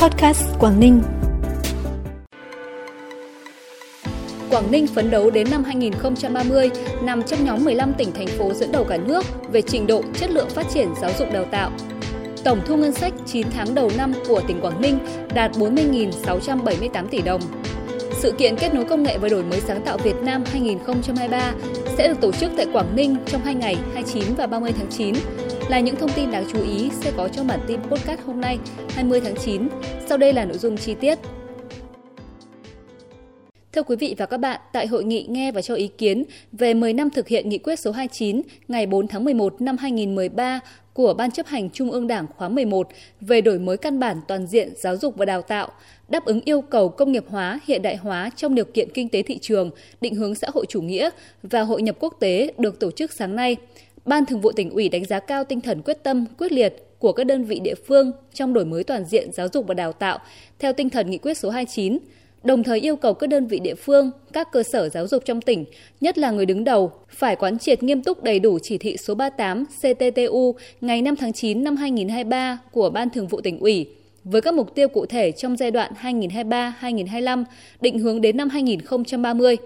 Podcast Quảng Ninh. Quảng Ninh phấn đấu đến năm 2030 nằm trong nhóm 15 tỉnh thành phố dẫn đầu cả nước về trình độ, chất lượng phát triển giáo dục đào tạo. Tổng thu ngân sách 9 tháng đầu năm của tỉnh Quảng Ninh đạt 40.678 tỷ đồng. Sự kiện kết nối công nghệ và đổi mới sáng tạo Việt Nam 2023 sẽ được tổ chức tại Quảng Ninh trong hai ngày 29 và 30 tháng 9 là những thông tin đáng chú ý sẽ có trong bản tin podcast hôm nay 20 tháng 9. Sau đây là nội dung chi tiết. Thưa quý vị và các bạn, tại hội nghị nghe và cho ý kiến về 10 năm thực hiện nghị quyết số 29 ngày 4 tháng 11 năm 2013 của Ban chấp hành Trung ương Đảng khóa 11 về đổi mới căn bản toàn diện giáo dục và đào tạo, đáp ứng yêu cầu công nghiệp hóa, hiện đại hóa trong điều kiện kinh tế thị trường, định hướng xã hội chủ nghĩa và hội nhập quốc tế được tổ chức sáng nay. Ban Thường vụ tỉnh ủy đánh giá cao tinh thần quyết tâm, quyết liệt của các đơn vị địa phương trong đổi mới toàn diện giáo dục và đào tạo theo tinh thần nghị quyết số 29, đồng thời yêu cầu các đơn vị địa phương, các cơ sở giáo dục trong tỉnh, nhất là người đứng đầu, phải quán triệt nghiêm túc đầy đủ chỉ thị số 38 CTTU ngày 5 tháng 9 năm 2023 của Ban Thường vụ tỉnh ủy với các mục tiêu cụ thể trong giai đoạn 2023-2025, định hướng đến năm 2030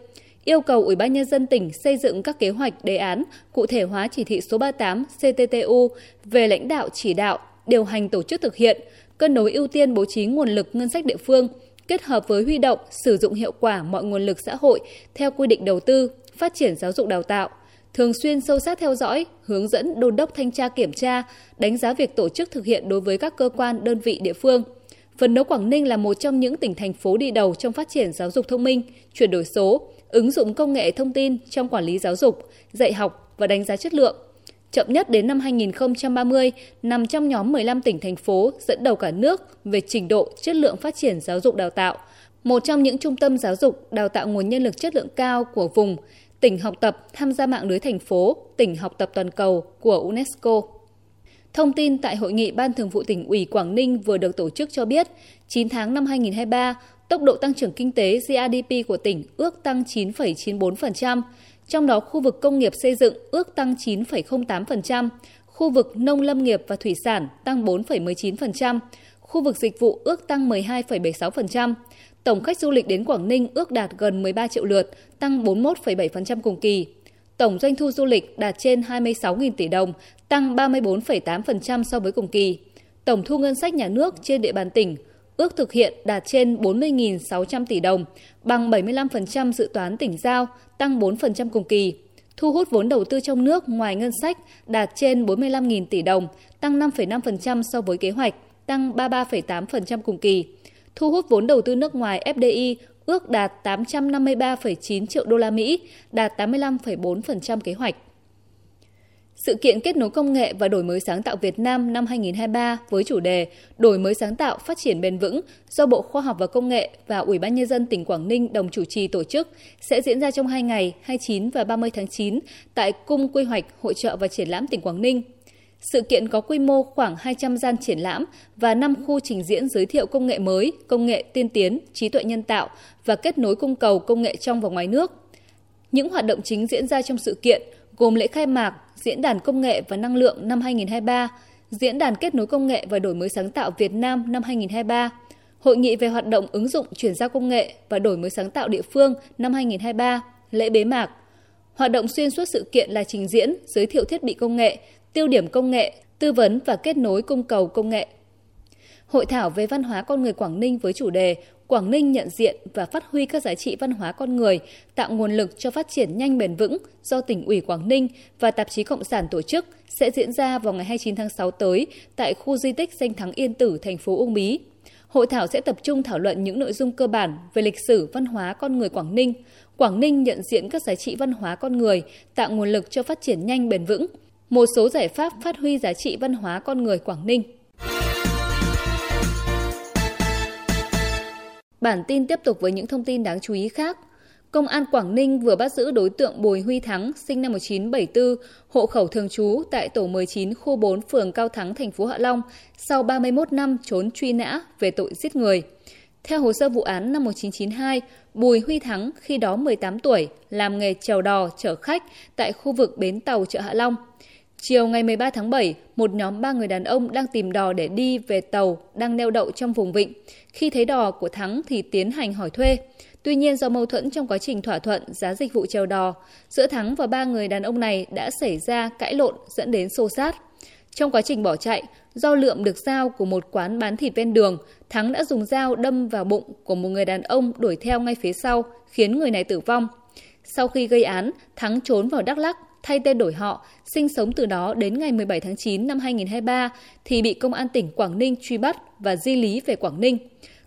yêu cầu Ủy ban Nhân dân tỉnh xây dựng các kế hoạch đề án cụ thể hóa chỉ thị số 38 CTTU về lãnh đạo chỉ đạo, điều hành tổ chức thực hiện, cân đối ưu tiên bố trí nguồn lực ngân sách địa phương, kết hợp với huy động, sử dụng hiệu quả mọi nguồn lực xã hội theo quy định đầu tư, phát triển giáo dục đào tạo, thường xuyên sâu sát theo dõi, hướng dẫn đôn đốc thanh tra kiểm tra, đánh giá việc tổ chức thực hiện đối với các cơ quan, đơn vị địa phương. Phấn đấu Quảng Ninh là một trong những tỉnh thành phố đi đầu trong phát triển giáo dục thông minh, chuyển đổi số, ứng dụng công nghệ thông tin trong quản lý giáo dục, dạy học và đánh giá chất lượng. Chậm nhất đến năm 2030, nằm trong nhóm 15 tỉnh thành phố dẫn đầu cả nước về trình độ chất lượng phát triển giáo dục đào tạo. Một trong những trung tâm giáo dục đào tạo nguồn nhân lực chất lượng cao của vùng, tỉnh học tập tham gia mạng lưới thành phố, tỉnh học tập toàn cầu của UNESCO. Thông tin tại hội nghị Ban Thường vụ tỉnh ủy Quảng Ninh vừa được tổ chức cho biết, 9 tháng năm 2023, tốc độ tăng trưởng kinh tế GRDP của tỉnh ước tăng 9,94%, trong đó khu vực công nghiệp xây dựng ước tăng 9,08%, khu vực nông lâm nghiệp và thủy sản tăng 4,19%, khu vực dịch vụ ước tăng 12,76%. Tổng khách du lịch đến Quảng Ninh ước đạt gần 13 triệu lượt, tăng 41,7% cùng kỳ. Tổng doanh thu du lịch đạt trên 26.000 tỷ đồng, tăng 34,8% so với cùng kỳ. Tổng thu ngân sách nhà nước trên địa bàn tỉnh ước thực hiện đạt trên 40.600 tỷ đồng, bằng 75% dự toán tỉnh giao, tăng 4% cùng kỳ. Thu hút vốn đầu tư trong nước ngoài ngân sách đạt trên 45.000 tỷ đồng, tăng 5,5% so với kế hoạch, tăng 33,8% cùng kỳ. Thu hút vốn đầu tư nước ngoài FDI ước đạt 853,9 triệu đô la Mỹ, đạt 85,4% kế hoạch. Sự kiện kết nối công nghệ và đổi mới sáng tạo Việt Nam năm 2023 với chủ đề Đổi mới sáng tạo phát triển bền vững do Bộ Khoa học và Công nghệ và Ủy ban Nhân dân tỉnh Quảng Ninh đồng chủ trì tổ chức sẽ diễn ra trong hai ngày 29 và 30 tháng 9 tại Cung Quy hoạch Hội trợ và Triển lãm tỉnh Quảng Ninh. Sự kiện có quy mô khoảng 200 gian triển lãm và 5 khu trình diễn giới thiệu công nghệ mới, công nghệ tiên tiến, trí tuệ nhân tạo và kết nối cung cầu công nghệ trong và ngoài nước. Những hoạt động chính diễn ra trong sự kiện gồm lễ khai mạc Diễn đàn Công nghệ và Năng lượng năm 2023, Diễn đàn Kết nối Công nghệ và Đổi mới sáng tạo Việt Nam năm 2023, Hội nghị về hoạt động ứng dụng chuyển giao công nghệ và đổi mới sáng tạo địa phương năm 2023, lễ bế mạc. Hoạt động xuyên suốt sự kiện là trình diễn, giới thiệu thiết bị công nghệ, tiêu điểm công nghệ, tư vấn và kết nối cung cầu công nghệ. Hội thảo về văn hóa con người Quảng Ninh với chủ đề Quảng Ninh nhận diện và phát huy các giá trị văn hóa con người, tạo nguồn lực cho phát triển nhanh bền vững do tỉnh ủy Quảng Ninh và tạp chí Cộng sản tổ chức sẽ diễn ra vào ngày 29 tháng 6 tới tại khu di tích danh thắng Yên Tử, thành phố Uông Bí. Hội thảo sẽ tập trung thảo luận những nội dung cơ bản về lịch sử văn hóa con người Quảng Ninh, Quảng Ninh nhận diện các giá trị văn hóa con người, tạo nguồn lực cho phát triển nhanh bền vững, một số giải pháp phát huy giá trị văn hóa con người Quảng Ninh. Bản tin tiếp tục với những thông tin đáng chú ý khác. Công an Quảng Ninh vừa bắt giữ đối tượng Bùi Huy Thắng, sinh năm 1974, hộ khẩu thường trú tại tổ 19 khu 4 phường Cao Thắng, thành phố Hạ Long, sau 31 năm trốn truy nã về tội giết người. Theo hồ sơ vụ án năm 1992, Bùi Huy Thắng khi đó 18 tuổi, làm nghề chèo đò chở khách tại khu vực bến tàu chợ Hạ Long. Chiều ngày 13 tháng 7, một nhóm ba người đàn ông đang tìm đò để đi về tàu đang neo đậu trong vùng vịnh. Khi thấy đò của Thắng thì tiến hành hỏi thuê. Tuy nhiên do mâu thuẫn trong quá trình thỏa thuận giá dịch vụ chèo đò, giữa Thắng và ba người đàn ông này đã xảy ra cãi lộn dẫn đến xô xát. Trong quá trình bỏ chạy, do lượm được dao của một quán bán thịt ven đường, Thắng đã dùng dao đâm vào bụng của một người đàn ông đuổi theo ngay phía sau, khiến người này tử vong. Sau khi gây án, Thắng trốn vào Đắk Lắk, thay tên đổi họ, sinh sống từ đó đến ngày 17 tháng 9 năm 2023 thì bị Công an tỉnh Quảng Ninh truy bắt và di lý về Quảng Ninh.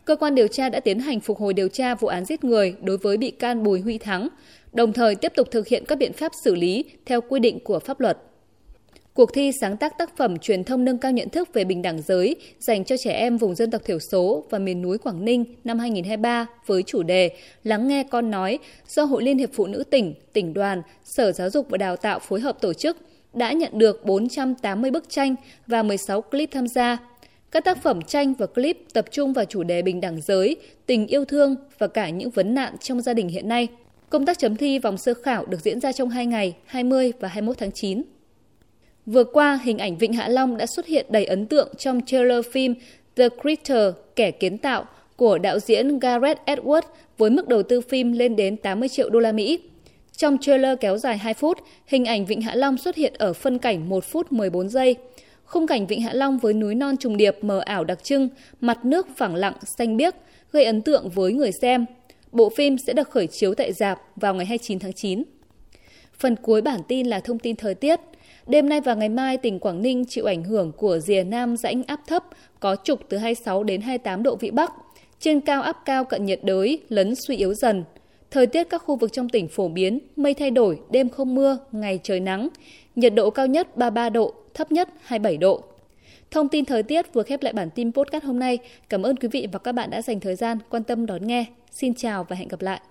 Cơ quan điều tra đã tiến hành phục hồi điều tra vụ án giết người đối với bị can Bùi Huy Thắng, đồng thời tiếp tục thực hiện các biện pháp xử lý theo quy định của pháp luật. Cuộc thi sáng tác tác phẩm truyền thông nâng cao nhận thức về bình đẳng giới dành cho trẻ em vùng dân tộc thiểu số và miền núi Quảng Ninh năm 2023 với chủ đề Lắng nghe con nói do Hội Liên hiệp Phụ nữ tỉnh, tỉnh đoàn, Sở Giáo dục và Đào tạo phối hợp tổ chức đã nhận được 480 bức tranh và 16 clip tham gia. Các tác phẩm tranh và clip tập trung vào chủ đề bình đẳng giới, tình yêu thương và cả những vấn nạn trong gia đình hiện nay. Công tác chấm thi vòng sơ khảo được diễn ra trong 2 ngày 20 và 21 tháng 9. Vừa qua, hình ảnh Vịnh Hạ Long đã xuất hiện đầy ấn tượng trong trailer phim The Creator, Kẻ Kiến Tạo của đạo diễn Gareth Edwards với mức đầu tư phim lên đến 80 triệu đô la Mỹ. Trong trailer kéo dài 2 phút, hình ảnh Vịnh Hạ Long xuất hiện ở phân cảnh 1 phút 14 giây. Khung cảnh Vịnh Hạ Long với núi non trùng điệp mờ ảo đặc trưng, mặt nước phẳng lặng, xanh biếc, gây ấn tượng với người xem. Bộ phim sẽ được khởi chiếu tại dạp vào ngày 29 tháng 9. Phần cuối bản tin là thông tin thời tiết. Đêm nay và ngày mai, tỉnh Quảng Ninh chịu ảnh hưởng của rìa nam rãnh áp thấp có trục từ 26 đến 28 độ vĩ Bắc. Trên cao áp cao cận nhiệt đới lấn suy yếu dần. Thời tiết các khu vực trong tỉnh phổ biến, mây thay đổi, đêm không mưa, ngày trời nắng. Nhiệt độ cao nhất 33 độ, thấp nhất 27 độ. Thông tin thời tiết vừa khép lại bản tin podcast hôm nay. Cảm ơn quý vị và các bạn đã dành thời gian quan tâm đón nghe. Xin chào và hẹn gặp lại.